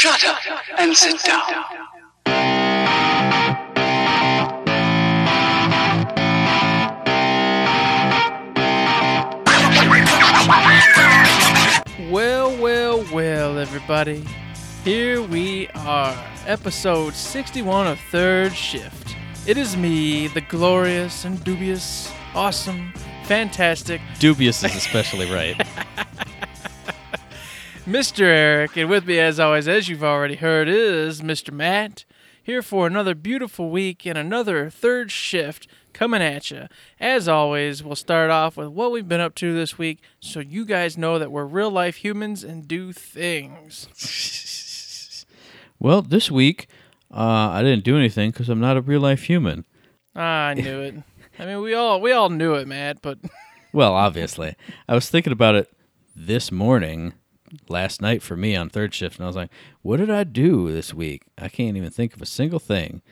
Shut up and sit down. Well, well, well, everybody. Here we are, episode 61 of Third Shift. It is me, the glorious and dubious, awesome, fantastic Dubious is especially right. Mr. Eric, and with me, as always, as you've already heard, is Mr. Matt, here for another beautiful week and another third shift coming at you. As always, we'll start off with what we've been up to this week so you guys know that we're real life humans and do things. well, this week uh, I didn't do anything because I'm not a real life human. Ah, I knew it. I mean, we all we all knew it, Matt, but Well, obviously, I was thinking about it this morning, last night for me on third shift, and I was like, "What did I do this week? I can't even think of a single thing."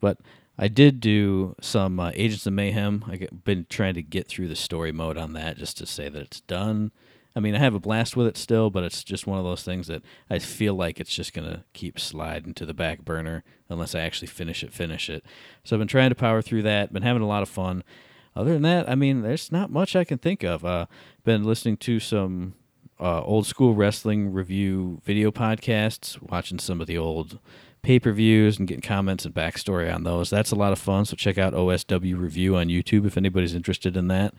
But I did do some uh, Agents of Mayhem. I've been trying to get through the story mode on that just to say that it's done. I mean, I have a blast with it still, but it's just one of those things that I feel like it's just gonna keep sliding to the back burner unless I actually finish it. Finish it. So I've been trying to power through that. Been having a lot of fun. Other than that, I mean, there's not much I can think of. Uh, been listening to some uh, old school wrestling review video podcasts, watching some of the old pay per views and getting comments and backstory on those. That's a lot of fun. So check out OSW Review on YouTube if anybody's interested in that.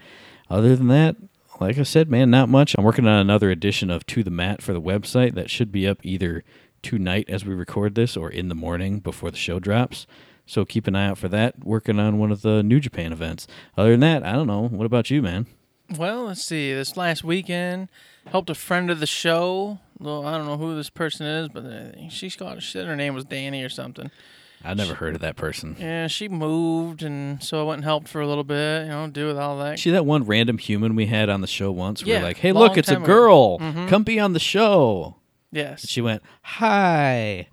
Other than that, like I said, man, not much. I'm working on another edition of To the Mat for the website that should be up either tonight as we record this or in the morning before the show drops. So keep an eye out for that. Working on one of the New Japan events. Other than that, I don't know. What about you, man? well, let's see. This last weekend, helped a friend of the show. Well, I don't know who this person is, but uh, she's got she said her name was Danny or something. I've never heard of that person. Yeah, she moved, and so I went and helped for a little bit. You know, do with all that. See that one random human we had on the show once? We Yeah, were like, hey, look, it's a girl. Mhm. Come be on the show. yes. She went, hi.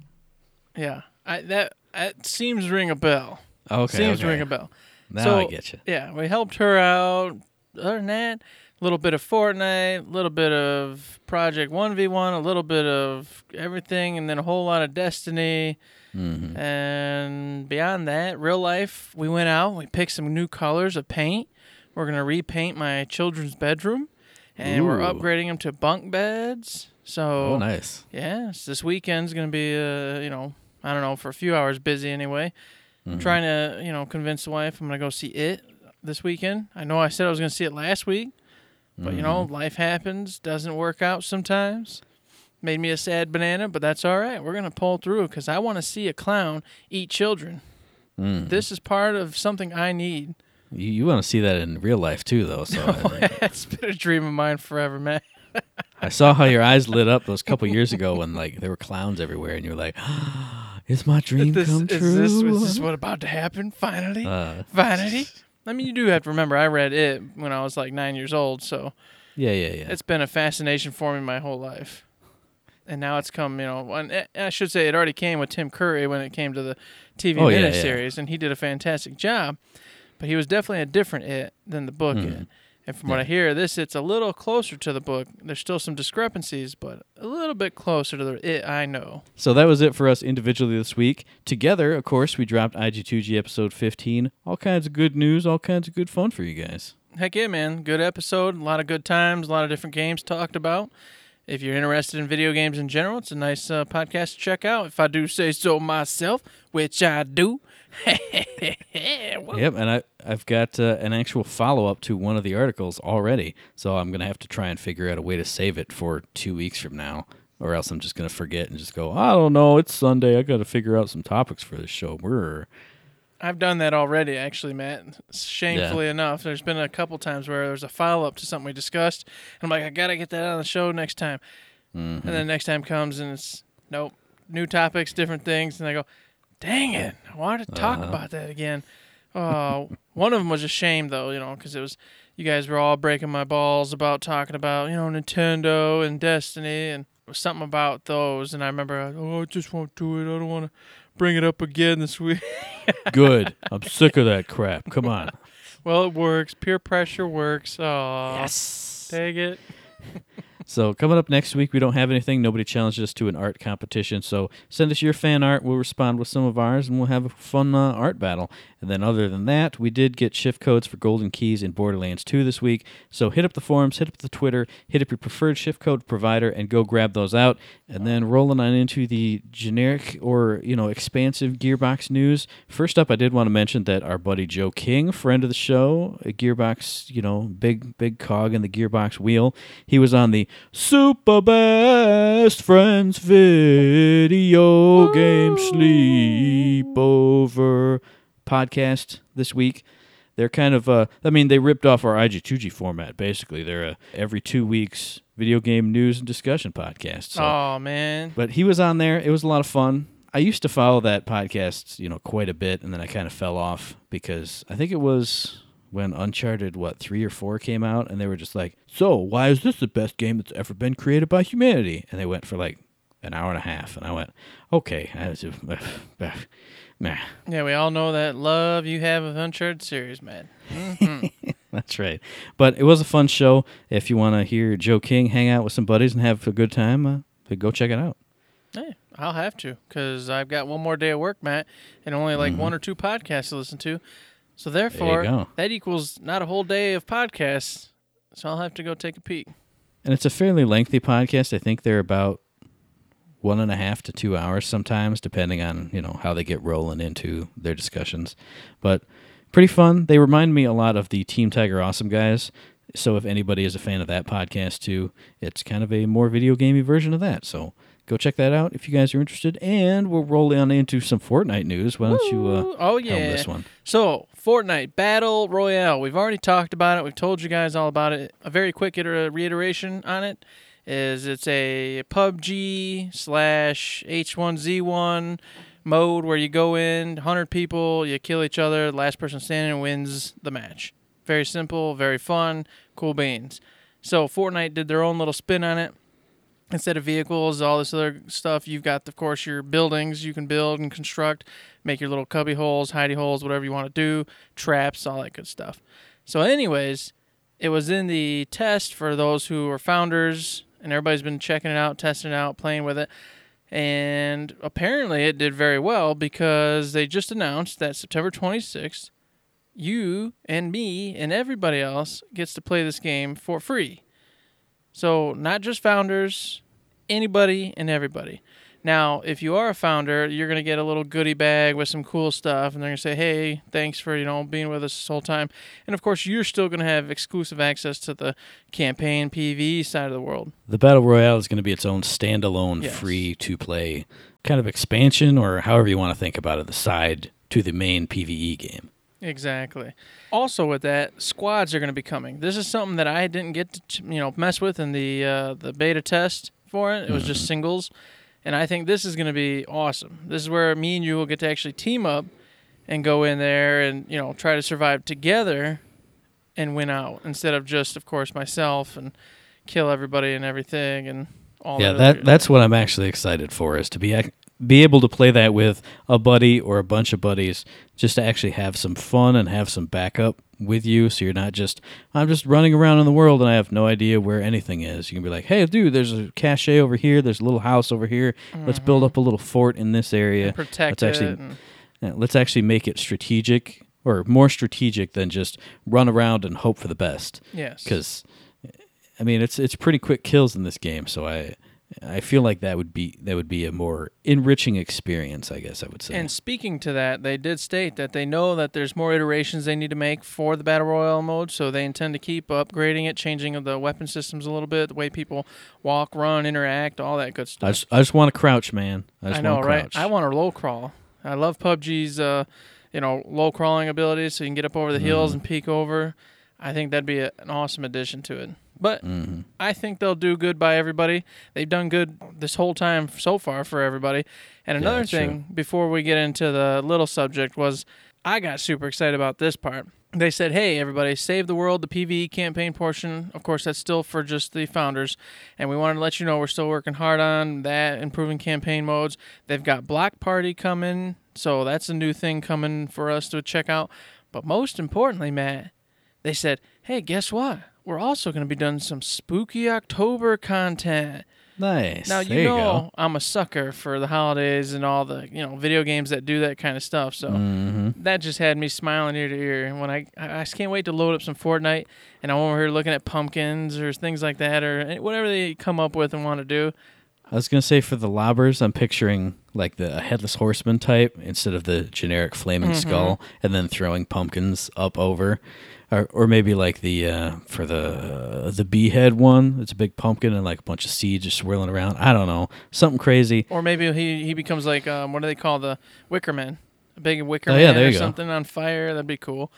yeah. I that that seems ring a bell. Okay. seems okay. ring a bell. Now So- I get you. Yeah, we helped her out. Other than that, a little bit of Fortnite, a little bit of Project One v One, a little bit of everything, and then a whole lot of Destiny. hmm And beyond that, real life, we went out, we picked some new colors of paint. We're going to repaint my children's bedroom, and we're upgrading them to bunk beds. So, Oh, nice. yeah, so this weekend's going to be, uh, you know, I don't know, for a few hours busy anyway. I'm Mhm. trying to, you know, convince the wife I'm going to go see it this weekend. I know I said I was going to see it last week, but, you know, Mm-hmm. life happens, doesn't work out sometimes. Made me a sad banana, but that's all right. We're going to pull through because I want to see a clown eat children. Mm. This is part of something I need. You, you want to see that in real life too, though. So I, it's been a dream of mine forever, man. I saw how your eyes lit up those couple years ago when like there were clowns everywhere, and you were like, "Is my dream This, come is, true?" this, is this what about to happen? Finally? uh, Finally? I mean, you do have to remember, I read it when I was like nine years old, so yeah, yeah, yeah. it's been a fascination for me my whole life. And now it's come, you know, and I should say it already came with Tim Curry when it came to the TV Oh, yeah, yeah. miniseries, and he did a fantastic job. But he was definitely a different it than the book Mhm. it. And from what I hear, this it's a little closer to the book. There's still some discrepancies, but a little bit closer to the it I know. So that was it for us individually this week. Together, of course, we dropped IG2G episode 15. All kinds of good news, all kinds of good fun for you guys. Heck yeah, man. Good episode. A lot of good times. A lot of different games talked about. If you're interested in video games in general, it's a nice uh, podcast to check out. If I do say so myself, which I do. Yep, and I I've got uh, an actual follow up to one of the articles already, so I'm gonna have to try and figure out a way to save it for two weeks from now, or else I'm just gonna forget and just go. I don't know. It's Sunday. I got to figure out some topics for this show. We're I've done that already, actually, Matt. Shamefully enough, there's been a couple times where there's a follow up to something we discussed, and I'm like, I gotta get that on the show next time. Mhm. And then next time comes, and it's nope, new topics, different things, and I go, dang it, I wanted to talk Uh-huh. about that again. Oh, one of them was a shame though, you know, because it was you guys were all breaking my balls about talking about you know Nintendo and Destiny and something about those, and I remember, oh, I just won't do it. I don't want to bring it up again this week. good. I'm sick of that crap. Come on. well, it works. Peer pressure works. Oh, Yes. dang it. So coming up next week, we don't have anything. Nobody challenged us to an art competition. So send us your fan art. We'll respond with some of ours, and we'll have a fun uh, art battle. And then other than that, we did get shift codes for Golden Keys in Borderlands 2 this week. So hit up the forums, hit up the Twitter, hit up your preferred shift code provider, and go grab those out. And then rolling on into the generic or you know expansive Gearbox news. First up, I did want to mention that our buddy Joe King, friend of the show, a Gearbox, you know, big big cog in the Gearbox wheel. He was on the Super Best Friends Video Game Sleepover podcast this week. They're kind of, uh, I mean, they ripped off our IG2G format, basically. They're a every two weeks video game news and discussion podcast. So. Oh man. But he was on there. It was a lot of fun. I used to follow that podcast, you know, quite a bit, and then I kind of fell off because I think it was when Uncharted, what, three or four came out, and they were just like, So, why is this the best game that's ever been created by humanity? And they went for like an hour and a half, and I went, Okay. I was just, nah. Yeah, we all know that love you have of Uncharted series, man. Mhm. That's right. But it was a fun show. If you want to hear Joe King hang out with some buddies and have a good time, uh, go check it out. hey, I'll have to because I've got one more day of work, Matt, and only like one or two podcasts to listen to. So therefore, that equals not a whole day of podcasts. So I'll have to go take a peek. And it's a fairly lengthy podcast. I think they're about one and a half to two hours sometimes, depending on you know how they get rolling into their discussions. But pretty fun. They remind me a lot of the Team Tiger Awesome guys. So if anybody is a fan of that podcast too, it's kind of a more video gamey version of that. So go check that out if you guys are interested. And we'll roll on into some Fortnite news. Why don't you uh, oh yeah. this one? So, Fortnite Battle Royale. We've already talked about it. We've told you guys all about it. A very quick iter- reiteration on it is it's a PUBG slash H1Z1 mode where you go in, 100 people, you kill each other, the last person standing wins the match. Very simple, very fun, cool beans. So, Fortnite did their own little spin on it instead of vehicles, all this other stuff, you've got, of course, your buildings you can build and construct, make your little cubby holes, hidey holes, whatever you want to do, traps, all that good stuff. So, anyways, it was in the test for those who are founders, and everybody's been checking it out, testing it out, playing with it. And apparently, it did very well because they just announced that September 26th, you and me and everybody else gets to play this game for free. So, not just founders, anybody and everybody. Now, if you are a founder, you're going to get a little goodie bag with some cool stuff, and they're going to say, "Hey, thanks for you know being with us this whole time." And of course, you're still going to have exclusive access to the campaign PvE side of the world. The Battle Royale is going to be its own standalone, Yes. free to play kind of expansion, or however you want to think about it, the side to the main PvE game. Exactly. Also, with that, squads are going to be coming. This is something that I didn't get to you know mess with in the uh, the beta test for it. It was just singles, and I think this is going to be awesome. This is where me and you will get to actually team up and go in there and you know try to survive together and win out instead of just, of course, myself and kill everybody and everything and all yeah, that. that that's what I'm actually excited for is to be ac- be able to play that with a buddy or a bunch of buddies, just to actually have some fun and have some backup with you. So you're not just I'm just running around in the world and I have no idea where anything is. You can be like, hey, dude, there's a cache over here. There's a little house over here. Let's build mm-hmm. up a little fort in this area. and protect let's it. actually and- yeah, let's actually make it strategic or more strategic than just run around and hope for the best yes. because I mean it's it's pretty quick kills in this game, so I I feel like that would be that would be a more enriching experience, I guess I would say. And speaking to that, they did state that they know that there's more iterations they need to make for the battle royale mode, so they intend to keep upgrading it, changing the weapon systems a little bit, the way people walk, run, interact, all that good I stuff. just I just want to crouch, man. I just I know, want to right? crouch. I want a low crawl. I love PUBG's, uh, you know, low crawling abilities, so you can get up over the hills and peek over. I think that'd be a, an awesome addition to it. But Mhm. I think they'll do good by everybody. They've done good this whole time so far for everybody. And another that's thing before we get into the little subject was I got super excited about this part. They said, "Hey everybody, save the world, the PvE campaign portion. Of course, that's still for just the founders, and we wanted to let you know we're still working hard on that, improving campaign modes. They've got Block Party coming, so that's a new thing coming for us to check out. But most importantly, Matt, they said, "Hey, guess what? We're also going to be doing some spooky October content. Nice. Now you know go. I'm a sucker for the holidays and all the you know video games that do that kind of stuff. So hmm that just had me smiling ear to ear. When I I just can't wait to load up some Fortnite and I'm over here looking at pumpkins or things like that or whatever they come up with and want to do. I was gonna say for the lobbers, I'm picturing like the headless horseman type instead of the generic flaming Mm-hmm. skull, and then throwing pumpkins up over, or or maybe like the uh, for the uh, the beehead one. It's a big pumpkin and like a bunch of seeds just swirling around. I don't know, something crazy. Or maybe he he becomes like um, what do they call the Wicker Man? A big Wicker Oh, Man yeah, there or go. something on fire. That'd be cool.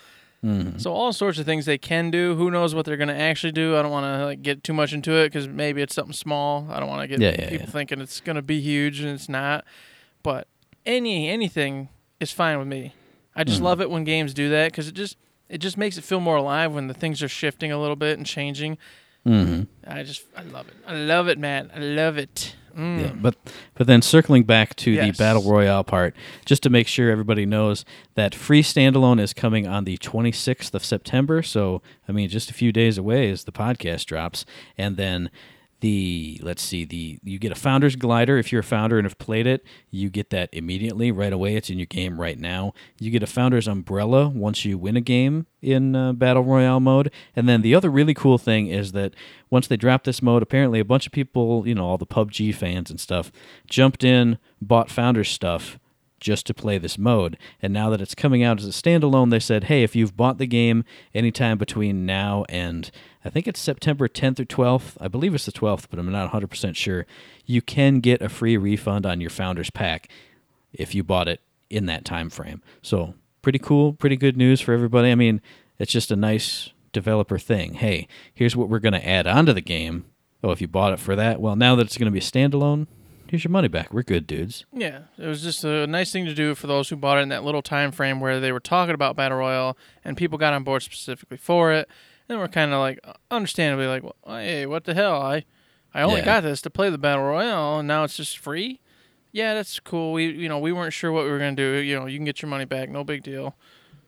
Mhm. So all sorts of things they can do. Who knows what they're going to actually do? I don't want to like get too much into it because maybe it's something small. I don't want to get Yeah, yeah, people yeah. thinking it's going to be huge and it's not. But any anything is fine with me. I just love it when games do that because it just it just makes it feel more alive when the things are shifting a little bit and changing. hmm I just I love it. I love it, man. I love it. Mm. Yeah, but but then circling back to Yes. the battle royale part, just to make sure everybody knows that free standalone is coming on the 26th of September. So I mean, just a few days away as the podcast drops, and then the let's see the you get a founder's glider. If you're a founder and have played it you get that immediately right away. It's in your game right now. You get a founder's umbrella once you win a game in uh, battle royale mode. And then the other really cool thing is that once they dropped this mode apparently a bunch of people you know all the pubg fans and stuff jumped in bought founder's stuff just to play this mode. And now that it's coming out as a standalone, they said, hey, if you've bought the game anytime between now and I think it's September 10th or 12th, I believe it's the 12th, but I'm not 100% sure, you can get a free refund on your Founders Pack if you bought it in that time frame. So, pretty cool, pretty good news for everybody. I mean, it's just a nice developer thing. Hey, here's what we're going to add onto the game. Oh, if you bought it for that, well, now that it's going to be a standalone, here's your money back. We're good, dudes. Yeah, it was just a nice thing to do for those who bought it in that little time frame where they were talking about battle royale and people got on board specifically for it, and we're kind of like understandably like, well, hey, what the hell? I I only Yeah. got this to play the battle royale, and now it's just free. Yeah, that's cool. We you know we weren't sure what we were gonna do. You know, you can get your money back, no big deal.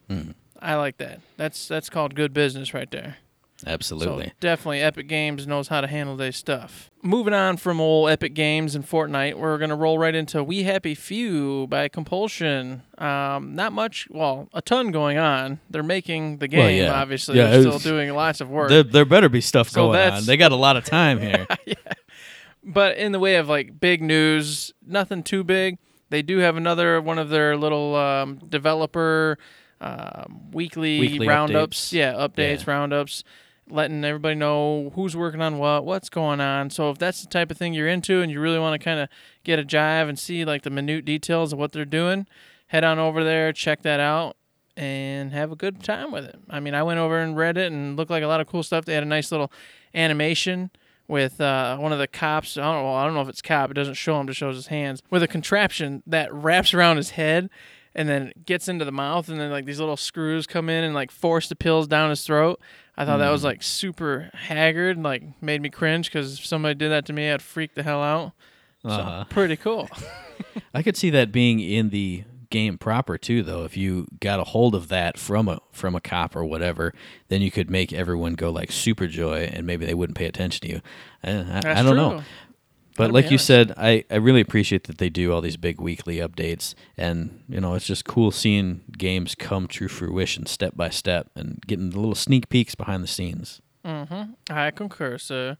Hmm. I like that. That's that's called good business right there. Absolutely. So definitely, Epic Games knows how to handle their stuff. Moving on from old Epic Games and Fortnite, we're gonna roll right into We Happy Few by Compulsion. Um, not much, well, a ton going on. They're making the game, Well, yeah. obviously. Yeah, They're still doing lots of work. There, there better be stuff So going on. They got a lot of time here. yeah. But in the way of like big news, nothing too big. They do have another one of their little um, developer um, weekly, Weekly roundups. updates. Yeah, updates, Yeah. roundups, letting everybody know who's working on what, what's going on. So if that's the type of thing you're into and you really want to kind of get a jive and see like the minute details of what they're doing, head on over there, check that out. And have a good time with it. I mean, I went over and read it and looked like a lot of cool stuff. They had a nice little animation with uh, one of the cops. I don't know. I don't know if it's cop. It doesn't show him. Just shows his hands with a contraption that wraps around his head and then gets into the mouth, and then like these little screws come in and like force the pills down his throat. I thought that was like super haggard, and, like made me cringe because if somebody did that to me, I'd freak the hell out. So Uh-huh. pretty cool. I could see that being in the game proper too, though. If you got a hold of that from a from a cop or whatever, then you could make everyone go like super joy, and maybe they wouldn't pay attention to you. I, I, That's I don't know. But Gotta like you said, I, I really appreciate that they do all these big weekly updates, and you know it's just cool seeing games come to fruition step by step, and getting the little sneak peeks behind the scenes. Mm-hmm. I concur, sir.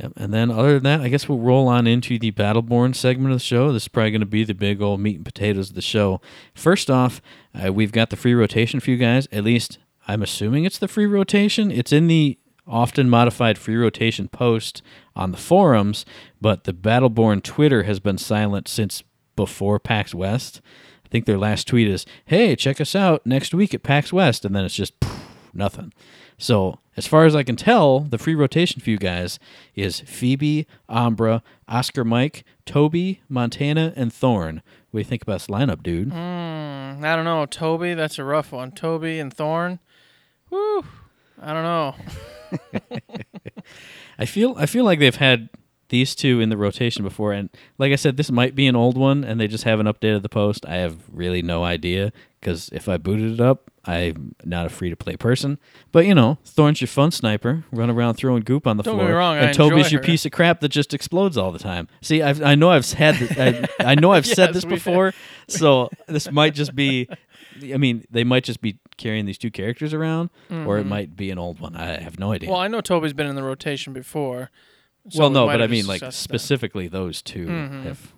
Yep. And then other than that, I guess we'll roll on into the Battleborn segment of the show. This is probably going to be the big old meat and potatoes of the show. First off, uh, we've got the free rotation for you guys. At least I'm assuming it's the free rotation. It's in the often modified free rotation post on the forums, but the Battleborn Twitter has been silent since before PAX West. I think their last tweet is, "Hey, check us out next week at PAX West," and then it's just poof, nothing. So, as far as I can tell, the free rotation for you guys is Phoebe, Ambra, Oscar Mike, Toby, Montana, and Thorn. What do you think about this lineup, dude? Mm, I don't know, Toby. That's a rough one. Toby and Thorn. Woo. I don't know. I feel I feel like they've had these two in the rotation before, and like I said, this might be an old one, and they just haven't updated the post. I have really no idea because if I booted it up, I'm not a free to play person. But you know, Thorn's your fun sniper, run around throwing goop on the Don't floor, wrong, I and Toby's enjoy your her. piece of crap that just explodes all the time. See, I've, I know I've had, I, I know I've said this before, so this might just be. I mean, they might just be carrying these two characters around, or it might be an old one. I have no idea. Mm-hmm. Well, I know Toby's been in the rotation before. so well, we no, but I mean, like discussed that. specifically those 2 Mhm. have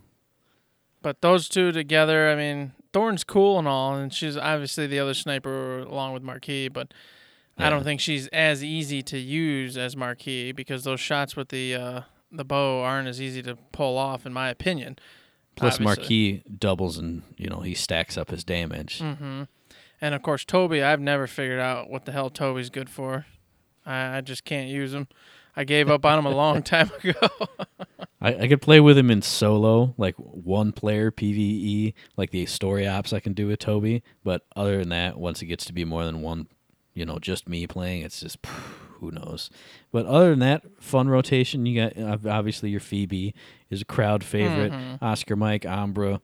But those two together, I mean, Thorn's cool and all, and she's obviously the other sniper along with Marquis, but I don't think she's as easy to use as Marquis because those shots with the uh, the bow aren't as easy to pull off, in my opinion. Plus. Marquis doubles and you know he stacks up his damage. hmm And of course, Toby, I've never figured out what the hell Toby's good for. I, I just can't use him. I gave up on him a long time ago. I, I could play with him in solo, like one player PVE, like the story ops I can do with Toby. But other than that, once it gets to be more than one, you know, just me playing, it's just who knows. But other than that, fun rotation. You got obviously your Phoebe is a crowd favorite. Mhm. Oscar Mike, Ambra,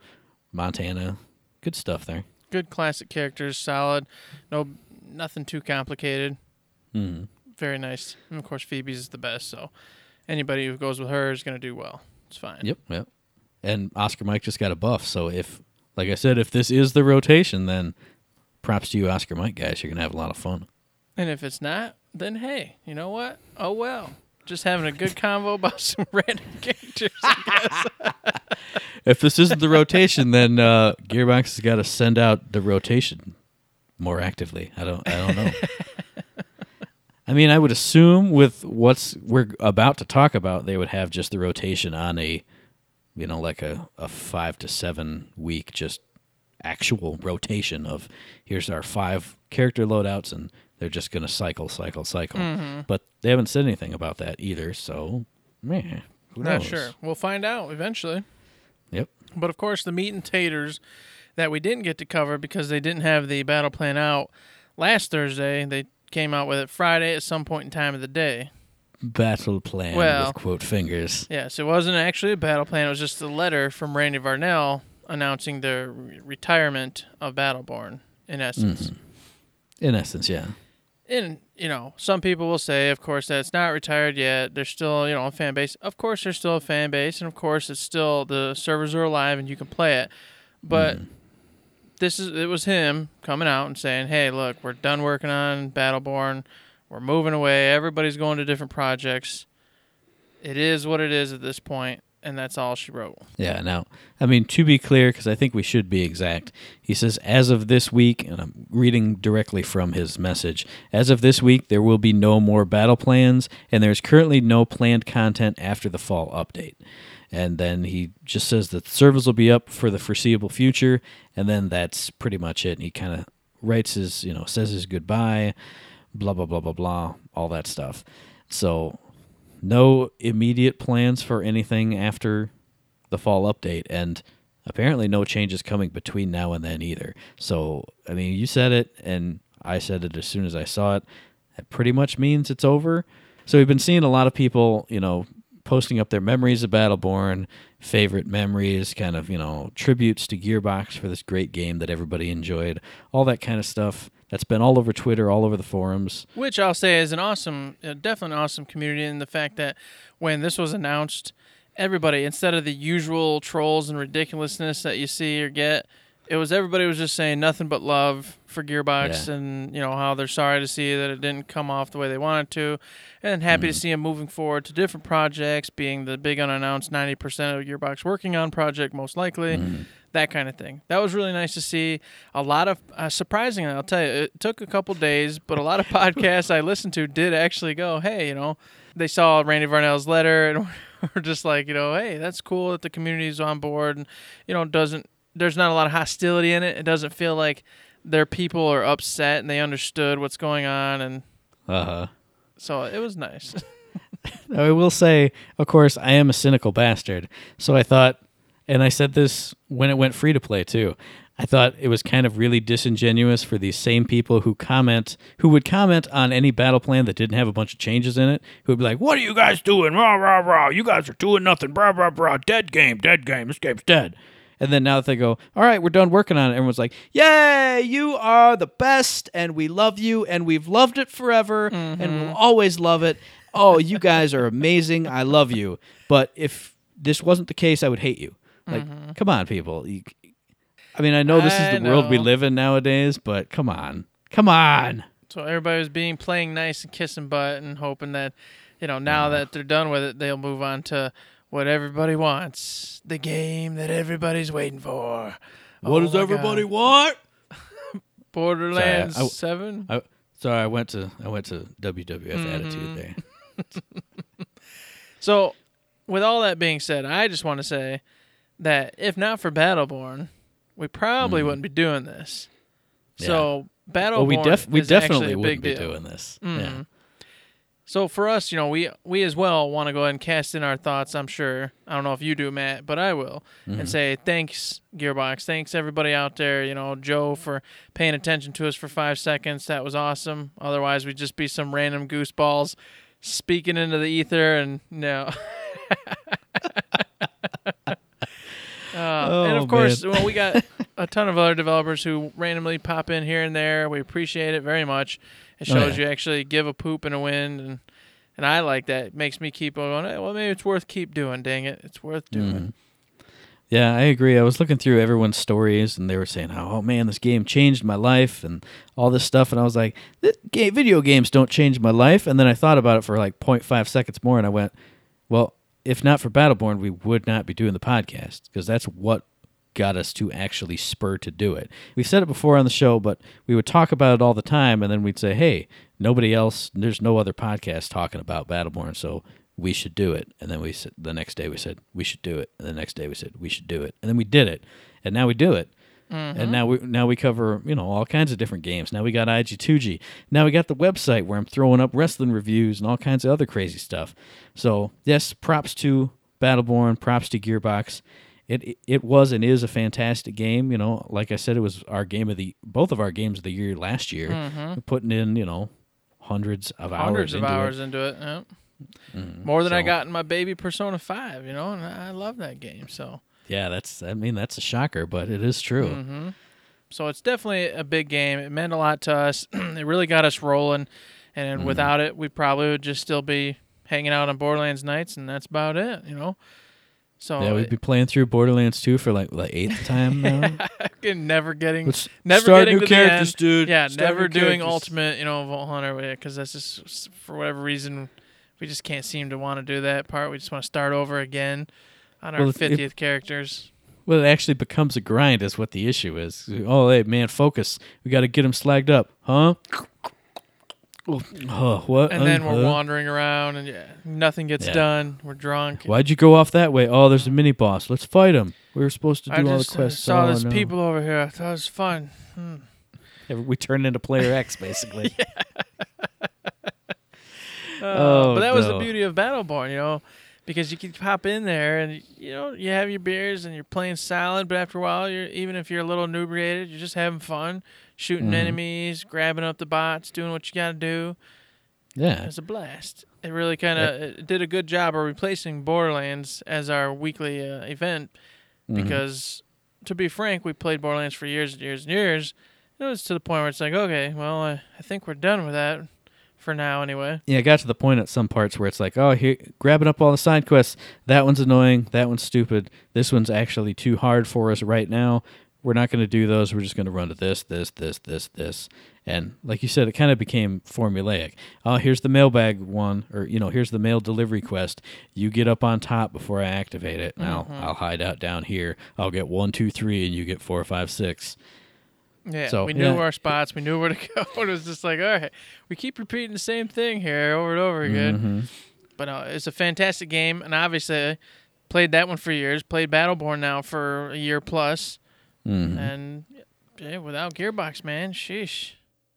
Montana, good stuff there. good classic characters, solid. No, nothing too complicated. Mm. very nice. And of course, Phoebe's is the best, so anybody who goes with her is going to do well. It's fine. Yep, yep. And Oscar Mike just got a buff, so if, like I said, if this is the rotation, then props to you, Oscar Mike guys. You're gonna have a lot of fun. And if it's not, then hey, you know what? Oh well. Just having a good convo about some random characters. I guess. If this isn't the rotation, then uh, Gearbox has got to send out the rotation more actively. I don't. I don't know. I mean, I would assume with what's we're about to talk about, they would have just the rotation on a, you know, like a, a five to seven week just actual rotation of here's our five character loadouts and they're just gonna cycle, cycle, cycle. Mm-hmm. But they haven't said anything about that either. So, man, who Not knows? sure. We'll find out eventually. Yep. But of course, the meat and taters that we didn't get to cover because they didn't have the battle plan out last Thursday. They came out with it Friday at some point in time of the day. battle plan Well- with quote fingers. Yes, it wasn't actually a battle plan. It was just a letter from Randy Varnell announcing the re- retirement of Battleborn. In essence, mm-hmm. In essence, yeah. And you know, some people will say, of course, that it's not retired yet. There's still, you know, a fan base. Of course, there's still a fan base, and of course, it's still the servers are alive and you can play it. But mm. this is it was him coming out and saying, "Hey, look, we're done working on Battleborn. We're moving away. Everybody's going to different projects. It is what it is at this point, and that's all she wrote." Yeah, now, I mean, to be clear, because I think we should be exact, he says, as of this week, and I'm reading directly from his message, as of this week, there will be no more battle plans, and there's currently no planned content after the fall update. And then he just says that the servers will be up for the foreseeable future, and then that's pretty much it. And he kind of writes his, you know, says his goodbye, blah, blah, blah, blah, blah, all that stuff. So, no immediate plans for anything after the fall update and apparently no changes coming between now and then either. So, I mean, you said it and I said it as soon as I saw it. That pretty much means it's over. So, we've been seeing a lot of people, you know, posting up their memories of Battleborn, favorite memories, kind of, you know, tributes to Gearbox for this great game that everybody enjoyed, all that kind of stuff. That's been all over Twitter, all over the forums. Which I'll say is an awesome, uh, definitely an awesome community in the fact that when this was announced, everybody instead of the usual trolls and ridiculousness that you see or get, it was everybody was just saying nothing but love for Gearbox Yeah. and you know how they're sorry to see that it didn't come off the way they wanted to, and happy to see them moving forward to different projects, being the big unannounced ninety percent of Gearbox working on project most likely that kind of thing. That was really nice to see. A lot of uh, surprisingly, I'll tell you, it took a couple days, but a lot of podcasts I listened to did actually go, "Hey, you know, they saw Randy Varnell's letter and were just like, you know, hey, that's cool that the community's on board, and you know, doesn't there's not a lot of hostility in it. It doesn't feel like their people are upset and they understood what's going on, and Uh huh. so it was nice. I will say, of course, I am a cynical bastard. So I thought, and I said this when it went free to play too. I thought it was kind of really disingenuous for these same people who comment, who would comment on any battle plan that didn't have a bunch of changes in it, who would be like, "What are you guys doing? Rah rah rah! You guys are doing nothing. Rah rah rah! Dead game, dead game. This game's dead." And then now that they go, "All right, we're done working on it," everyone's like, "Yay! You are the best, and we love you, and we've loved it forever, and we'll mm-hmm. always love it. Oh, you guys are amazing. I love you. But if this wasn't the case, I would hate you. Like, come on, people. You, I mean, I know this I is the world we live in nowadays, but come on, come on. So everybody was being playing nice and kissing butt and hoping that, you know, now that they're done with it, they'll move on to what everybody wants, the game that everybody's waiting for. What Oh does everybody God. want? Borderlands Sorry, I- Seven. I, sorry, I went to I went to WWF Mm-hmm. Attitude there. So, with all that being said, I just want to say that if not for Battleborn, we probably wouldn't be doing this. So, Battleborn Mm. Well, we def we definitely wouldn't be deal. doing this. Mhm. Yeah. So for us, you know, we we as well want to go ahead and cast in our thoughts. I'm sure. I don't know if you do, Matt, but I will, Mm-hmm. and say thanks, Gearbox. Thanks everybody out there. You know, Joe for paying attention to us for five seconds. That was awesome. Otherwise, we'd just be some random gooseballs speaking into the ether, and no. Uh, and Oh, of course, well, we got a ton of other developers who randomly pop in here and there. We appreciate it very much. It Oh, shows yeah. you actually give a poop and a win, and and I like that. It makes me keep going. "Hey, Well, maybe it's worth keep doing. Dang it, it's worth doing. Mhm. Yeah, I agree. I was looking through everyone's stories, and they were saying, "Oh man, this game changed my life," and all this stuff. And I was like, "This game, "Video games don't change my life." And then I thought about it for like 0.5 seconds more, and I went, "Well, if not for Battleborn, we would not be doing the podcast because that's what got us to actually spur to do it. We've said it before on the show, but we would talk about it all the time, and then we'd say, "Hey, nobody else. There's no other podcast talking about Battleborn, so we should do it." And then we said the next day we said we should do it, and the next day we said we should do it, and then we did it, and now we do it. And now we now we cover you know all kinds of different games. Now we got IG2G. Now we got the website where I'm throwing up wrestling reviews and all kinds of other crazy stuff. So yes, props to Battleborn, props to Gearbox. It it was and is a fantastic game. You know, like I said, it was our game of the both of our games of the year last year. We're putting in you know hundreds of Mm-hmm. Hundreds hours of into hours it. into it. Yeah. More than I got in my baby Persona Five. You know, and I love that game. So Yeah, that's I mean that's a shocker, but it is true. Mm-hmm. So it's definitely a big game. It meant a lot to us. it really got us rolling. And Mm-hmm. without it, we probably would just still be hanging out on Borderlands nights, and that's about it, you know? So Yeah, we'd be playing through Borderlands 2 for like the eighth time now. never getting, Let's never start getting new characters, end. dude. Yeah, Start never doing characters. Ultimate, you know, Vault Hunter, because that's just, for whatever reason, we just can't seem to want to do that part. We just want to start over again on our Well, if- 50th characters. Well, it actually becomes a grind, is what the issue is. Oh, hey, man, focus. We got to get him slagged up, huh? Oh, what? And then Uh, we're wandering around, and yeah, nothing gets Yeah. done. We're drunk. Why'd you go off that way? Oh, there's a mini boss. Let's fight him. We were supposed to do I all just the uh, quests. saw Oh, these no. people over here. I thought it was fun. Hmm. Yeah, We turned into Player X, basically. Uh, Oh, but that was the beauty of Battleborn, you know, because you can hop in there and you know you have your beers and you're playing solid, but after a while, you're even if you're a little inebriated, you're just having fun, shooting Mhm. enemies, grabbing up the bots, doing what you got to do. Yeah. It's a blast. It really kind of did a good job of replacing Borderlands as our weekly uh, event Mhm. because, to be frank, we played Borderlands for years and years and years. It was to the point where it's like, okay, well, I, I think we're done with that for now, anyway. Yeah, it got to the point at some parts where it's like, oh, here, grabbing up all the side quests. That one's annoying. That one's stupid. This one's actually too hard for us right now. We're not going to do those. We're just going to run to this, this, this, this, this. And like you said, it kind of became formulaic. Oh, here's the mailbag one, or you know, here's the mail delivery quest. You get up on top before I activate it. Now Mhm. I'll hide out down here. I'll get one, two, three, and you get four, five, six. Yeah, So, we knew yeah. our spots. We knew where to go. It was just like, all right, we keep repeating the same thing here over and over again. Mhm. But uh, it's a fantastic game, and obviously, played that one for years. Played Battleborn now for a year plus, Mhm. and yeah, without Gearbox, man, sheesh,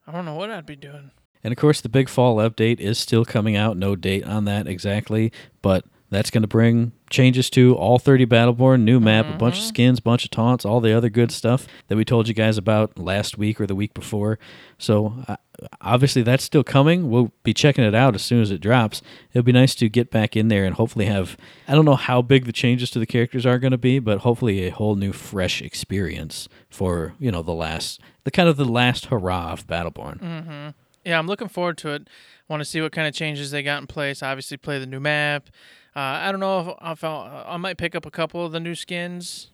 I don't know what I'd be doing. And of course, the big fall update is still coming out. No date on that exactly, but That's going to bring changes to all 30 Battleborn, new map, a bunch of skins, bunch of taunts, all the other good stuff that we told you guys about last week or the week before. So uh, obviously that's still coming. We'll be checking it out as soon as it drops. It'll be nice to get back in there and hopefully have I don't know how big the changes to the characters are going to be, but hopefully a whole new fresh experience for, you know, the last the kind of the last hurrah of Battleborn. Yeah, I'm looking forward to it. Want to see what kind of changes they got in place. Obviously, play the new map. Uh, I don't know if, if I'll, I might pick up a couple of the new skins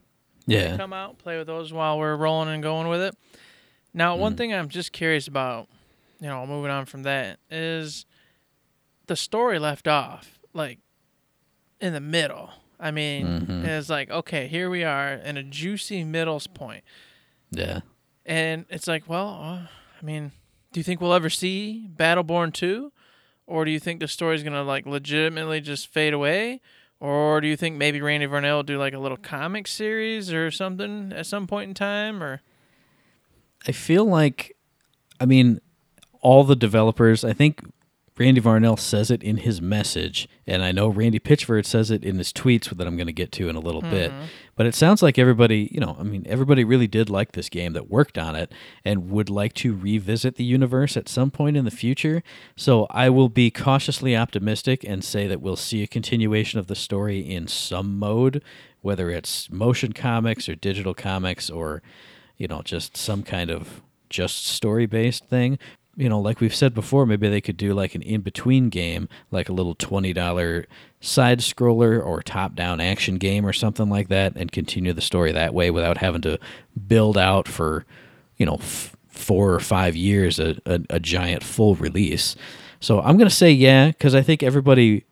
Yeah. come out, play with those while we're rolling and going with it. Now, one thing I'm just curious about, you know, moving on from that, is the story left off like in the middle. I mean, it's like okay, here we are in a juicy middle's point. Yeah. And it's like, well, uh, I mean, do you think we'll ever see Battleborn 2? Or do you think the story's to like legitimately just fade away? Or do you think maybe Randy Varnell will do like a little comic series or something at some point in time or I feel like, I mean, all the developers, I think Randy Varnell says it in his message, and I know Randy Pitchford says it in his tweets that I'm going to get to in a little bit. Mm-hmm. But it sounds like everybody, you know, I mean, everybody really did like this game that worked on it and would like to revisit the universe at some point in the future. So I will be cautiously optimistic and say that we'll see a continuation of the story in some mode, whether it's motion comics or digital comics or you know, just some kind of just story based thing. You know, like we've said before, maybe they could do like an in between game, like a little $20 side scroller or top down action game or something like that, and continue the story that way without having to build out for, you know, f- four or five years a, a, a giant full release. So I'm going to say yeah, because I think everybody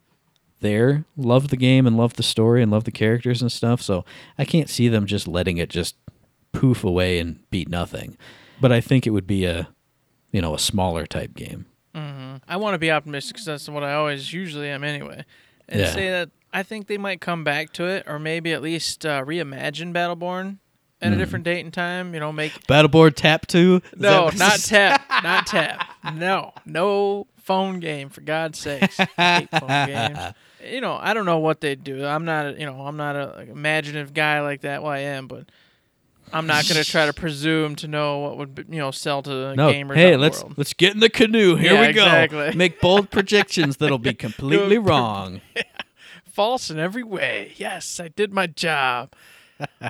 there loved the game and loved the story and loved the characters and stuff. So I can't see them just letting it just poof away and beat nothing. But I think it would be a, you know, a smaller type game. I want to be optimistic because that's what I always usually am anyway. And Yeah. say that I think they might come back to it or maybe at least uh, reimagine Battleborn at a different date and time. You know, make Battleborn Tap Two. Is No, not tap. Not tap. No, no phone game for God's sakes. I hate phone games. You know, I don't know what they'd do. I'm not, you know, I'm not a like, imaginative guy like that. Well, I am, but I'm not going to try to presume to know what would, you know, sell to No, gamers. hey, the let's world. let's get in the canoe. Here Yeah, we go. exactly. Make bold projections that'll be completely wrong. false in every way. Yes, I did my job.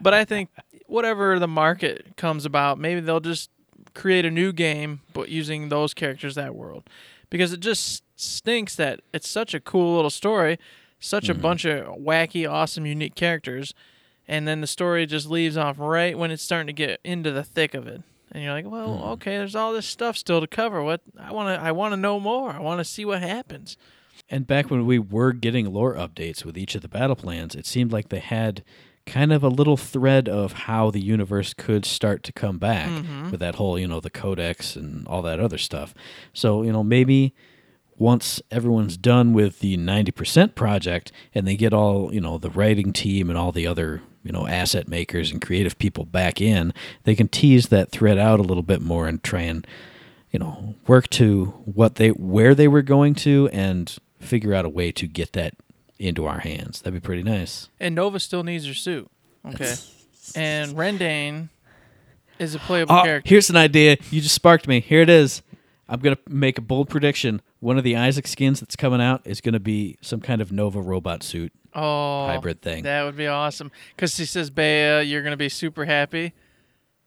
but I think whatever the market comes about, maybe they'll just create a new game, but using those characters, that world, because it just stinks that it's such a cool little story, such a mm-hmm. bunch of wacky, awesome, unique characters, and then the story just leaves off right when it's starting to get into the thick of it. And you're like, well, hmm. okay, there's all this stuff still to cover. What I want to, I want to know more. I want to see what happens. And back when we were getting lore updates with each of the battle plans, it seemed like they had kind of a little thread of how the universe could start to come back mm-hmm. with that whole, you know, the codex and all that other stuff. So, you know, maybe once everyone's done with the 90% project and they get all, you know, the writing team and all the other, you know, asset makers and creative people back in, they can tease that thread out a little bit more and try and, you know, work to what they where they were going to and figure out a way to get that into our hands. That'd be pretty nice. And Nova still needs her suit. Okay. and Rendain is a ah, playable Oh, character. here's an idea. You just sparked me. Here it is. I'm gonna make a bold prediction. One of the ISIC skins that's coming out is gonna be some kind of Nova robot suit Oh, hybrid thing. That would be awesome. Because he says, Bea, you're going to be super happy.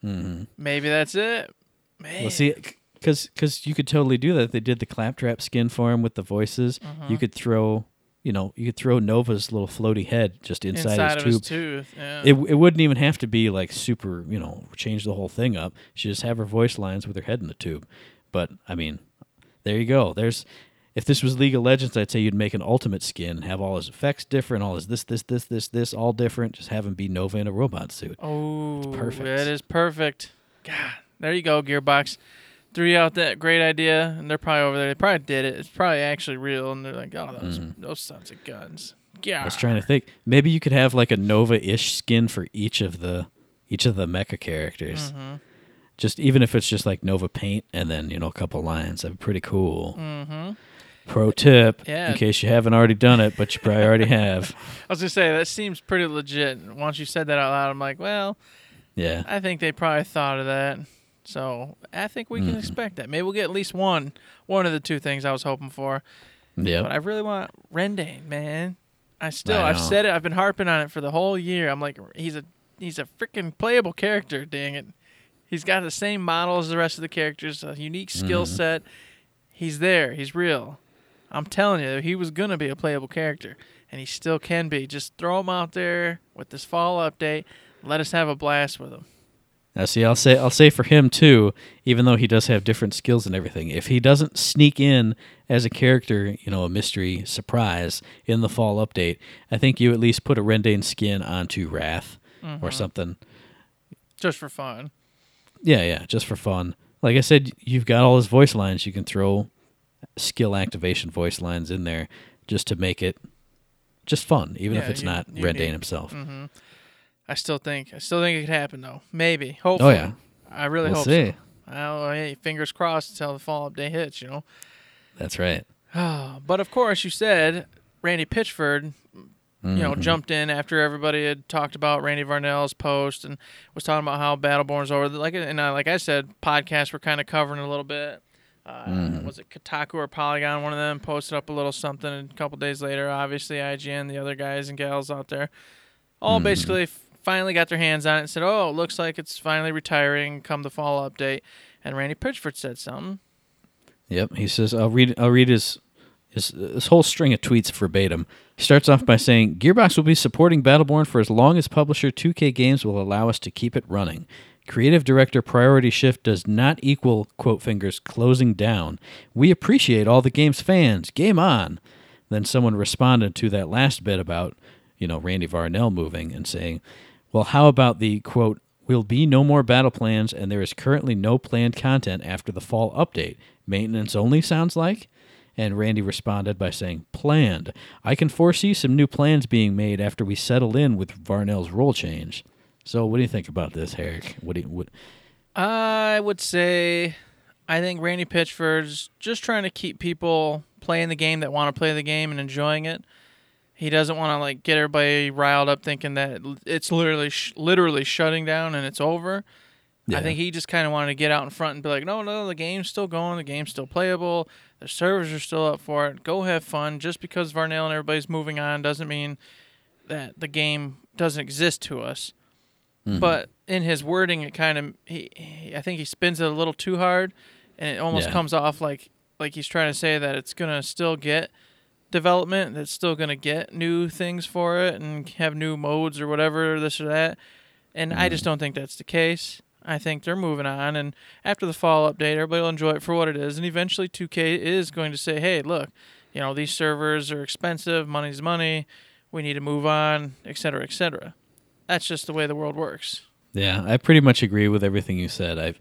Mm-hmm. Maybe that's it. Man. Well, see, because you could totally do that. They did the claptrap skin for him with the voices. Mm-hmm. You could throw, you know, you could throw Nova's little floaty head just inside, inside his of his tube. tooth. Yeah. It, it wouldn't even have to be like super, you know, change the whole thing up. She just have her voice lines with her head in the tube. But I mean, there you go. There's if this was League of Legends, I'd say you'd make an ultimate skin and have all his effects different, all his this, this, this, this, this, all different. Just have him be Nova in a robot suit. oh, it's perfect. It is perfect. God, there you go, Gearbox. Threw out that great idea, and they're probably over there. They probably did it. It's probably actually real, and they're like, oh, those, those sons of guns. Yeah. Mm-hmm. I was trying to think. Maybe you could have like a Nova-ish skin for each of the each of the mecha characters. Mm-hmm. Just even if it's just like Nova paint and then you know a couple lines, that'd be pretty cool. Mm. Pro tip, Yeah. in case you haven't already done it, but you probably already have. I was gonna say that seems pretty legit. Once you said that out loud, I'm like, well, Yeah. I think they probably thought of that. So I think we can Mm-hmm. expect that. Maybe we'll get at least one, one of the two things I was hoping for. Yeah, But I really want Rendain, man. I still, I I've said it. I've been harping on it for the whole year. I'm like, he's a, he's a freaking playable character. Dang it, he's got the same model as the rest of the characters, a unique skill Mm-hmm. set. He's there. He's real. I'm telling you, he was gonna be a playable character, and he still can be. Just throw him out there with this fall update. Let us have a blast with him. Now, see, I'll say I'll say for him too, even though he does have different skills and everything. If he doesn't sneak in as a character, you know, a mystery surprise in the fall update, I think you at least put a Rendain skin onto Rath or mm-hmm. something. Just for fun. Yeah, yeah, just for fun. Like I said, you've got all his voice lines. You can throw skill activation voice lines in there just to make it just fun, even if it's you- not you Rendain need- himself. I still think, I still think it could happen though. Maybe, hopefully. Oh yeah, I really we'll hope see. so. Oh, hey, fingers crossed until the fall day hits, you know. That's right. But of course, you said Randy Pitchford, you know, Mm-hmm. jumped in after everybody had talked about Randy Varnell's post and was talking about how Battleborn's over. Like, and uh, like I said, podcasts were kind of covering a little bit. Uh, Mm-hmm. Was it Kotaku or Polygon? One of them posted up a little something. A couple days later, obviously IGN, the other guys and gals out there, all Mm-hmm. basically f- finally got their hands on it and said, "Oh, it looks like it's finally retiring come the fall update." And Randy Pitchford said something. Yep. He says, I'll read I'll read his his this whole string of tweets verbatim. He starts off by saying, Gearbox will be supporting Battleborn for as long as publisher 2K Games will allow us to keep it running. Creative director priority shift does not equal quote fingers closing down. We appreciate all the game's fans. Game on. Then someone responded to that last bit about, you know, Randy Varnell moving and saying, Well, how about the quote will be no more battle plans, and there is currently no planned content after the fall update. Maintenance only sounds like? And Randy responded by saying, Planned. I can foresee some new plans being made after we settle in with Varnell's role change. So, what do you think about this, Eric? What do you, what, I would say I think Randy Pitchford's just trying to keep people playing the game that want to play the game and enjoying it. He doesn't want to like get everybody riled up thinking that it's literally sh- literally shutting down and it's over. Yeah. I think he just kind of wanted to get out in front and be like, "No, no, the game's still going. The game's still playable. The servers are still up for it. Go have fun. Just because Varnell and everybody's moving on doesn't mean that the game doesn't exist to us." Mm-hmm. But in his wording, it kind of he, he I think he spins it a little too hard, and it almost Yeah. comes off like like he's trying to say that it's gonna still get development, that's still gonna get new things for it and have new modes or whatever, this or that. And I just mm-hmm. don't think that's the case. I think they're moving on, and after the fall update, everybody will enjoy it for what it is. And eventually, 2K is going to say, "Hey, look, you know these servers are expensive. Money's money. We need to move on, et cetera, et cetera." That's just the way the world works. Yeah, I pretty much agree with everything you said. I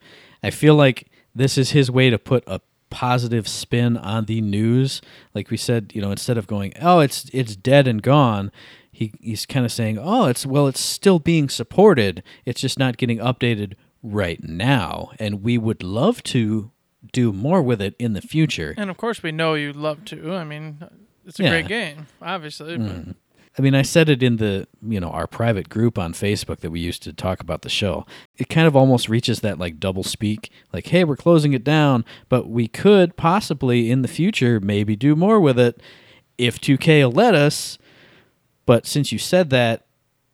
I feel like this is his way to put a positive spin on the news. Like we said, you know, instead of going, "Oh, it's it's dead and gone," he he's kind of saying, "Oh, it's well, it's still being supported. It's just not getting updated right now, and we would love to do more with it in the future." And of course, we know you'd love to. I mean, it's a Yeah. great game, obviously. But mm-hmm. I mean, I said it in the you know our private group on Facebook that we used to talk about the show. It kind of almost reaches that like double speak, like, "Hey, we're closing it down, but we could possibly in the future maybe do more with it if 2K will let us." But since you said that,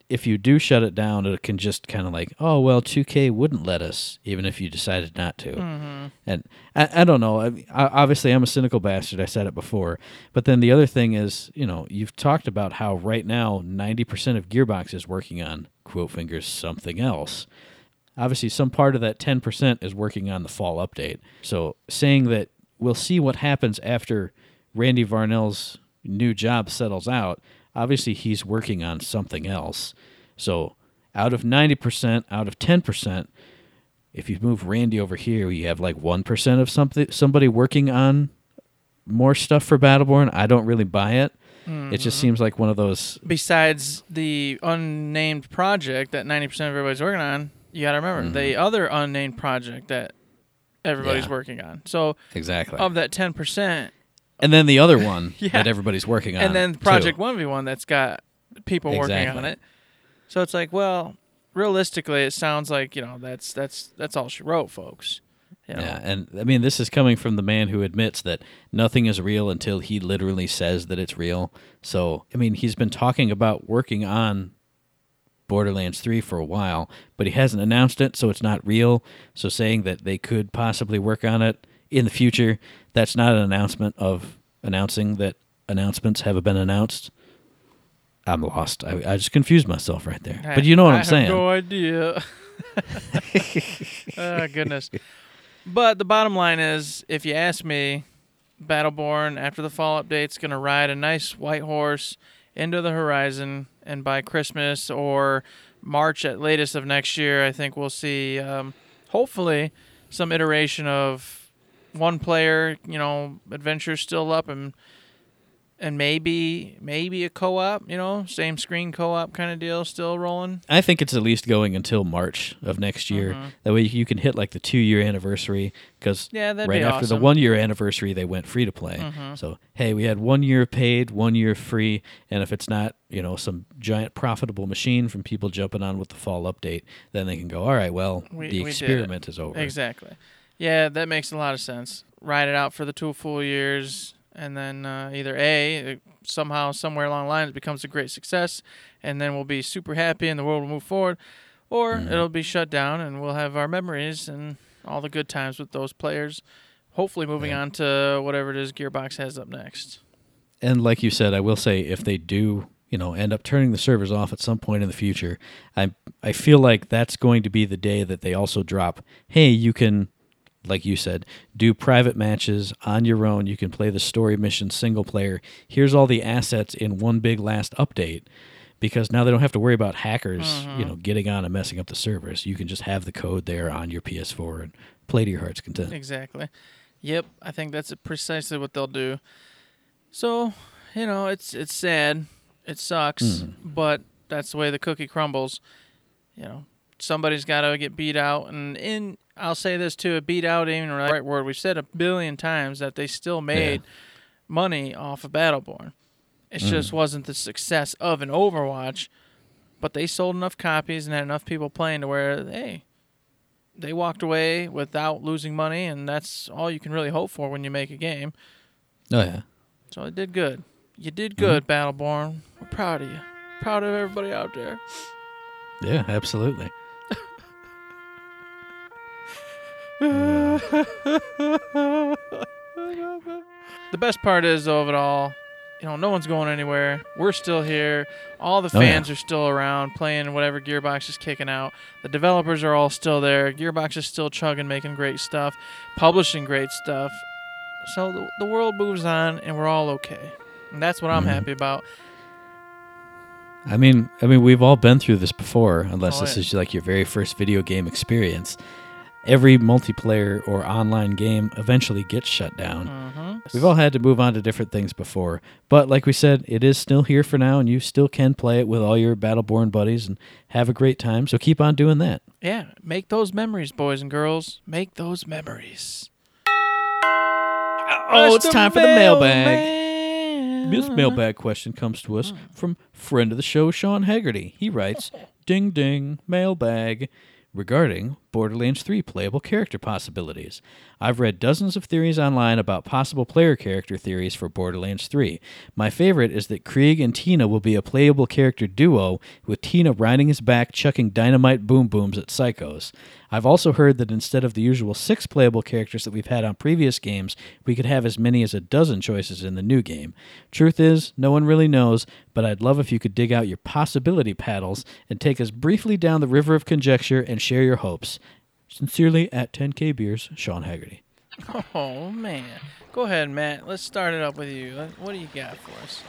if you do shut it down, it can just kind of like, "Oh well, 2K wouldn't let us, even if you decided not to." Mm-hmm. And I, I don't know. I, I, obviously, I'm a cynical bastard. I said it before. But then the other thing is, you know, you've talked about how right now 90% of Gearbox is working on quote fingers something else. Obviously, some part of that 10% is working on the fall update. So saying that we'll see what happens after Randy Varnell's new job settles out, obviously he's working on something else. So out of 90%, out of 10%, if you move Randy over here, you have like 1% of something somebody working on more stuff for Battleborn. I don't really buy it. It just mm-hmm. seems like one of those besides the unnamed project that 90% of everybody's working on, you got to remember the mm-hmm. other unnamed project that everybody's Yeah. working on. So exactly. of that 10%, and then the other one Yeah. that everybody's working on. and then. Project One V One that's got people working on it. So it's like, well, realistically, it sounds like you know that's that's that's all she wrote, folks. You know? Yeah, and I mean, this is coming from the man who admits that nothing is real until he literally says that it's real. So, I mean, he's been talking about working on Borderlands 3 for a while, but he hasn't announced it, so it's not real. So, saying that they could possibly work on it in the future, that's not an announcement of announcing that announcements have been announced. I'm lost. I, I just confused myself right there. But you know what I I'm saying. no idea. oh goodness. But the bottom line is, if you ask me, Battleborn after the fall update's gonna ride a nice white horse into the horizon, and by Christmas or March at latest of next year, I think we'll see, um, hopefully, some iteration of one player, you know, adventure still up and and maybe maybe a co-op, you know, same screen co-op kind of deal still rolling. I think it's at least going until March of next year. Mhm. That way you can hit like the two year anniversary because Yeah, right after the one year anniversary they went free to play. Mhm. So hey, we had one year paid, one year free, and if it's not you know some giant profitable machine from people jumping on with the fall update, then they can go all right. Well, We- the we experiment is over. Exactly. Yeah, that makes a lot of sense. Ride it out for the two full years, and then uh, either a somehow somewhere along the line it becomes a great success, and then we'll be super happy and the world will move forward, or Mm-hmm. it'll be shut down and we'll have our memories and all the good times with those players. Hopefully, moving Yeah. on to whatever it is Gearbox has up next. And like you said, I will say if they do, you know, end up turning the servers off at some point in the future, I I feel like that's going to be the day that they also drop, hey, you can like you said, do private matches on your own. You can play the story mission single player. Here's all the assets in one big last update. Because now they don't have to worry about hackers, you know, getting on and messing up the servers. You can just have the code there on your PS4 and play to your heart's content. Exactly. Yep, I think that's precisely what they'll do. So, you know, it's it's sad. It sucks, Mm-hmm. but that's the way the cookie crumbles. You know, somebody's got to get beat out, and in I'll say this too: a beat out even the right word. We've said a billion times that they still made money off of Battleborn. It Mm. just wasn't the success of an Overwatch, but they sold enough copies and had enough people playing to where hey, they walked away without losing money, and that's all you can really hope for when you make a game. Oh yeah. So it did good. You did Mm-hmm. good, Battleborn. We're proud of you. Proud of everybody out there. Yeah, absolutely. The best part is though, of it all, you know, no one's going anywhere. We're still here. All the Oh, yeah. fans are still around playing whatever Gearbox is kicking out. The developers are all still there. Gearbox is still chugging, making great stuff, publishing great stuff. So the, the world moves on, and we're all okay. And that's what I'm Mhm. happy about. I mean, I mean, we've all been through this before, unless Oh, this yeah. is like your very first video game experience. Every multiplayer or online game eventually gets shut down. Mm-hmm. We've all had to move on to different things before, but like we said, it is still here for now, and you still can play it with all your Battleborn buddies and have a great time. So keep on doing that. Yeah, make those memories, boys and girls. Make those memories. Oh, it's Mr. time for the mailbag. This mailbag question comes to us from friend of the show, Sean Haggerty. He writes, Ding ding, mailbag. Regarding Borderlands 3 playable character possibilities. I've read dozens of theories online about possible player character theories for Borderlands 3. My favorite is that Krieg and Tina will be a playable character duo, with Tina riding his back chucking dynamite boom booms at psychos. I've also heard that instead of the usual six playable characters that we've had on previous games, we could have as many as a dozen choices in the new game. Truth is, no one really knows, but I'd love if you could dig out your possibility paddles and take us briefly down the river of conjecture and share your hopes. Sincerely, at 10k Beers, Sean Haggerty. Oh man, go ahead, Matt. Let's start it up with you. What do you got for us?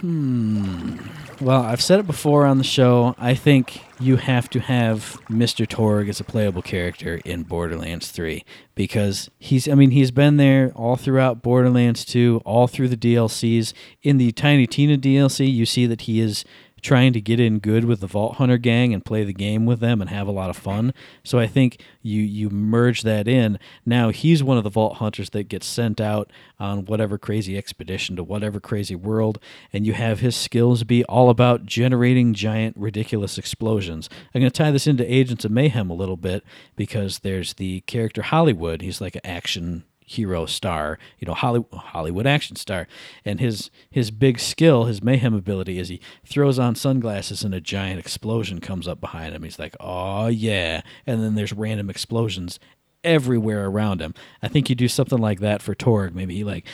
Hmm. Well, I've said it before on the show. I think you have to have Mr. Torgue as a playable character in Borderlands 3 because he's I mean, he's been there all throughout Borderlands 2, all through the DLCs. In the Tiny Tina DLC, you see that he is trying to get in good with the Vault Hunter gang and play the game with them and have a lot of fun. So I think you you merge that in. Now he's one of the Vault Hunters that gets sent out on whatever crazy expedition to whatever crazy world, and you have his skills be all about generating giant, ridiculous explosions. I'm going to tie this into Agents of Mayhem a little bit because there's the character Hollywood. He's like an action hero star, you know, Hollywood, Hollywood action star. And his his big skill, his mayhem ability is he throws on sunglasses and a giant explosion comes up behind him. He's like, "Oh yeah." And then there's random explosions everywhere around him. I think you do something like that for Torgue. Maybe he like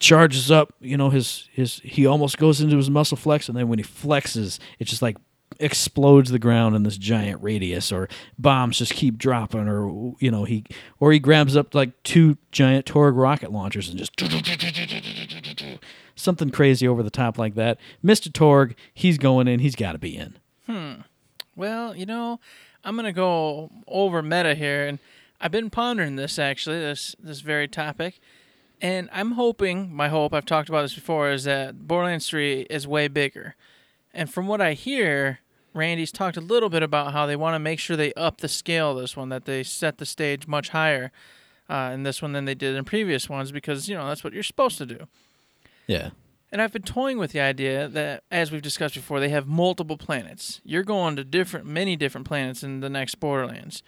charges up, you know, his his he almost goes into his muscle flex and then when he flexes, it just like explodes the ground in this giant radius or bombs just keep dropping or you know he or he grabs up like two giant Torgue rocket launchers and just something crazy over the top like that. Mr. Torgue, he's going in, he's got to be in. Hmm well, you know, I'm gonna go over meta here, and I've been pondering this actually, this this very topic, and I'm hoping, my hope, I've talked about this before, is that Borderlands 3 is way bigger, and from what I hear, Randy's talked a little bit about how they want to make sure they up the scale of this one, that they set the stage much higher uh, in this one than they did in previous ones, because you know that's what you're supposed to do. Yeah. And I've been toying with the idea that, as we've discussed before, they have multiple planets. You're going to different, many different planets in the next Borderlands.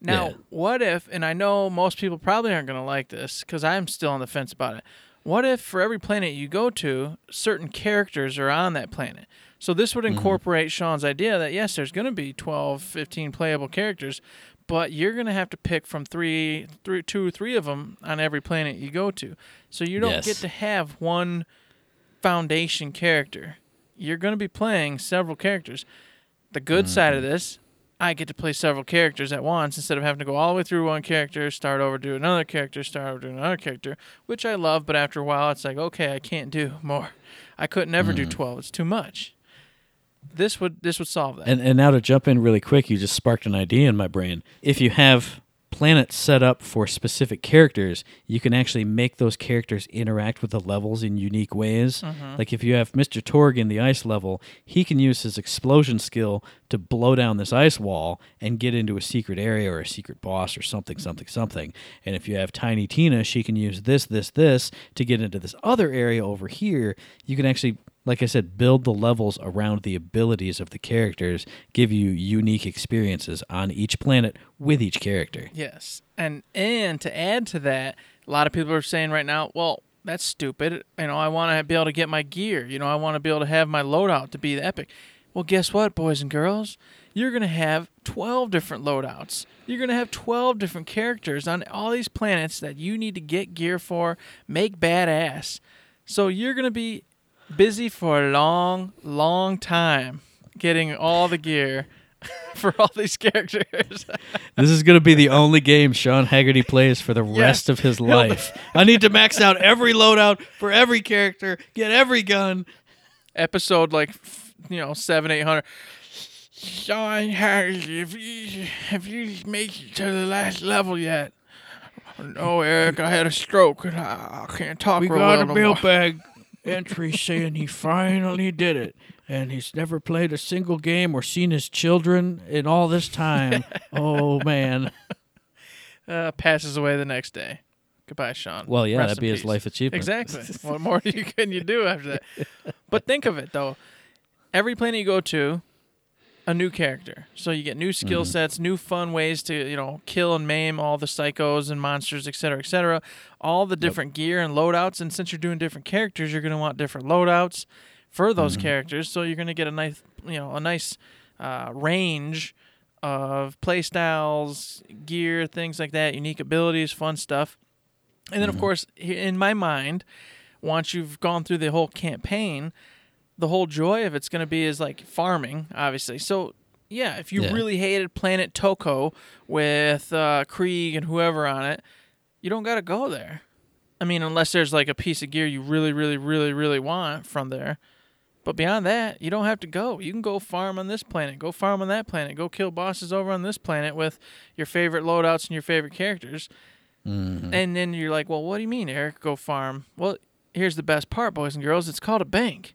Now, Yeah. what if, and I know most people probably aren't going to like this because I'm still on the fence about it. What if for every planet you go to, certain characters are on that planet? So this would mm-hmm. incorporate Sean's idea that yes, there's going to be 12, 15 playable characters, but you're going to have to pick from three, three, two, or three of them on every planet you go to. So you don't Yes. get to have one foundation character. You're going to be playing several characters. The good side of mm-hmm. this, I get to play several characters at once instead of having to go all the way through one character, start over, do another character, start over, do another character, which I love, but after a while it's like, okay, I can't do more. I could never do hmm. 12. It's too much. This would this would solve that. And and now to jump in really quick, you just sparked an idea in my brain. If you have planets set up for specific characters, you can actually make those characters interact with the levels in unique ways. Mm-hmm. Like if you have Mr. Torgue in the ice level, he can use his explosion skill to blow down this ice wall and get into a secret area or a secret boss or something, something, something. And if you have Tiny Tina, she can use this, this, this to get into this other area over here. You can actually like I said, build the levels around the abilities of the characters, give you unique experiences on each planet with each character. Yes, and and to add to that, a lot of people are saying right now, well, that's stupid. You know, I want to be able to get my gear. You know, I want to be able to have my loadout to be the epic. Well, guess what, boys and girls? You're gonna have twelve different loadouts. You're gonna have twelve different characters on all these planets that you need to get gear for, make badass. So you're gonna be busy for a long, long time getting all the gear for all these characters. This is going to be the only game Sean Haggerty plays for the rest of his life. I need to max out every loadout for every character, get every gun. episode like you know seven eight hundred. Sean Haggerty, have you have you made it to the last level yet? No, Eric, I had a stroke and I, I can't talk. We real got well a no more." bag entry saying he finally did it. And he's never played a single game or seen his children in all this time. oh, man. Uh, passes away the next day. Goodbye, Sean. Well, yeah, Rest that'd in be his life achievement. Exactly. what more you, can you do after that? But think of it though. Every planet you go to, a new character. So you get new skill mm-hmm. sets, new fun ways to you know kill and maim all the psychos and monsters, et cetera, et cetera. All the different gear and loadouts. And since you're doing different characters, you're going to want different loadouts for those mm-hmm. characters. So you're going to get a nice, you know, a nice uh, range of play styles, gear, things like that, unique abilities, fun stuff. And then, of mm-hmm. course, in my mind, once you've gone through the whole campaign, the whole joy of it's going to be is like farming, obviously. So, yeah, if you Yeah. really hated Planet Toko with uh, Krieg and whoever on it, you don't got to go there. I mean, unless there's like a piece of gear you really, really, really, really want from there. But beyond that, you don't have to go. You can go farm on this planet, go farm on that planet, go kill bosses over on this planet with your favorite loadouts and your favorite characters. Mm-hmm. And then you're like, well, what do you mean, Eric? Go farm. Well, here's the best part, boys and girls. It's called a bank.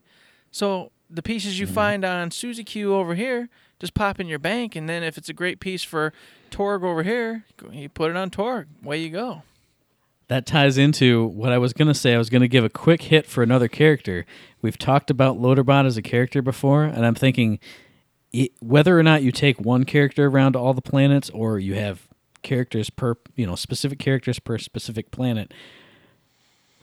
So the pieces you Mm-hmm. find on Suzy Q over here, just pop in your bank, and then if it's a great piece for Torgue over here, you put it on Torgue. Way you go. That ties into what I was going to say. I was going to give a quick hit for another character. We've talked about Loaderbot as a character before, and I'm thinking it, whether or not you take one character around all the planets or you have characters per, you know, specific characters per specific planet,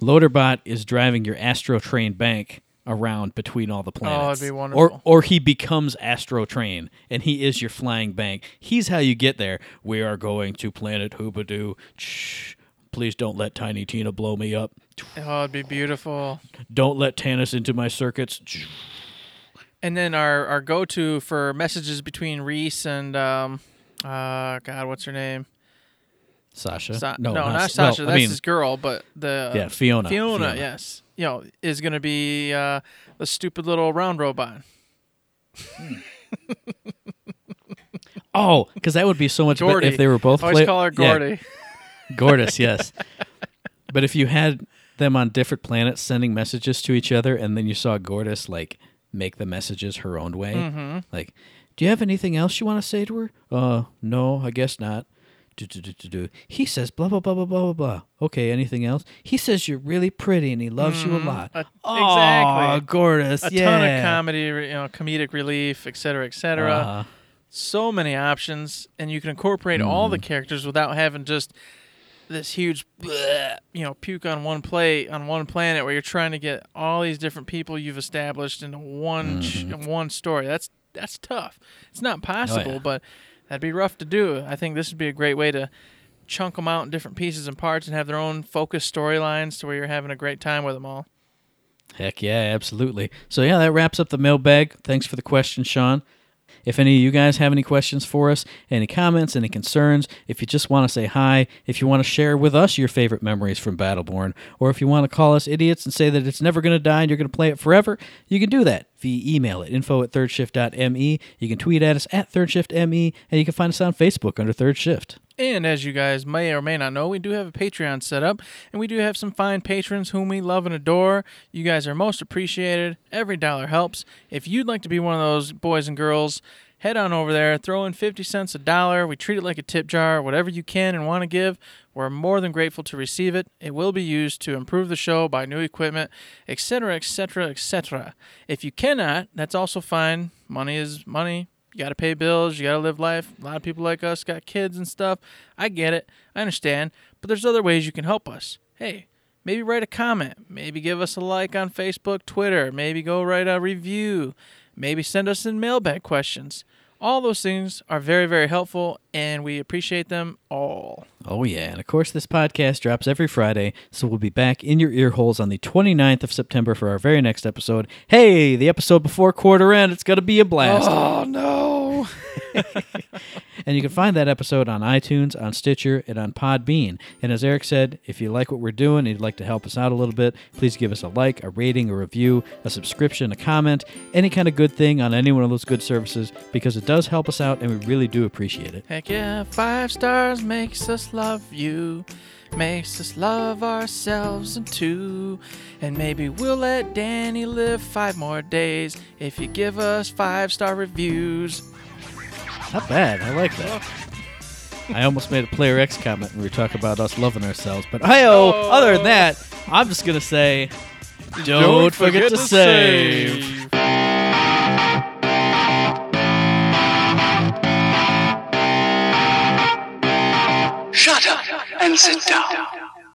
Loaderbot is driving your Astro Train bank around between all the planets. Oh, it'd be Or wonderful. or he becomes Astro Train and he is your flying bank. He's how you get there. We are going to planet Hoobadoo. Shh. Please don't let Tiny Tina blow me up. Oh, it'd be beautiful. Don't let Tannis into my circuits. Shh. And then our, our go to for messages between Rhys and um, uh, God, what's her name? Sasha. Sa- no, not, well, Sasha. I That's mean, his girl, but the Yeah, Fiona. Fiona, Fiona. yes. You know, is going to be uh, the stupid little round robot. Oh, because that would be so much better if they were both. Always play- call her Yeah, Gordy. Gortys, yes. but if you had them on different planets sending messages to each other, and then you saw Gortys like make the messages her own way, Mm-hmm. like, do you have anything else you want to say to her? Uh, no, I guess not. Do, do, do, do, do. He says blah blah blah blah blah blah blah. Okay, anything else? He says you're really pretty and he loves you a lot. Uh, Aw, exactly. Gortys, A yeah. ton of comedy, you know, comedic relief, et cetera, et cetera. Uh-huh. so many options, and you can incorporate all Mm-hmm. the characters without having just this huge, bleh, you know, puke on one plate on one planet where you're trying to get all these different people you've established into one sh- Mm-hmm. one story. That's that's tough. It's not possible, Oh, yeah. but that'd be rough to do. I think this would be a great way to chunk them out in different pieces and parts and have their own focused storylines to where you're having a great time with them all. Heck yeah, absolutely. So yeah, that wraps up the mailbag. Thanks for the question, Sean. If any of you guys have any questions for us, any comments, any concerns, if you just want to say hi, if you want to share with us your favorite memories from Battleborn, or if you want to call us idiots and say that it's never going to die and you're going to play it forever, you can do that via email at info at thirdshift.me. You can tweet at us at thirdshiftme, and you can find us on Facebook under Third Shift. And as you guys may or may not know, we do have a Patreon set up, and we do have some fine patrons whom we love and adore. You guys are most appreciated. Every dollar helps. If you'd like to be one of those boys and girls, head on over there, throw in 50 cents a dollar. We treat it like a tip jar. Whatever you can and want to give, we're more than grateful to receive it. It will be used to improve the show, buy new equipment, etc., etc., etc. If you cannot, that's also fine. Money is money. You got to pay bills. You got to live life. A lot of people like us got kids and stuff. I get it. I understand. But there's other ways you can help us. Hey, maybe write a comment. Maybe give us a like on Facebook, Twitter. Maybe go write a review. Maybe send us in mailbag questions. All those things are very, very helpful, and we appreciate them all. Oh, yeah. And of course, this podcast drops every Friday, so we'll be back in your ear holes on the 29th of September for our very next episode. Hey, the episode before quarter end, it's going to be a blast. Oh, no. And you can find that episode on iTunes, on Stitcher, and on Podbean. And as Eric said, if you like what we're doing and you'd like to help us out a little bit, please give us a like, a rating, a review, a subscription, a comment, any kind of good thing on any one of those good services because it does help us out and we really do appreciate it. Heck yeah, five stars makes us love you, makes us love ourselves in two. And maybe we'll let Danny live five more days if you give us five star reviews. Not bad. I like that. I almost made a Player X comment when we were talking about us loving ourselves, but hey Oh. other than that, I'm just going to say don't, forget, to save. Shut up and sit down.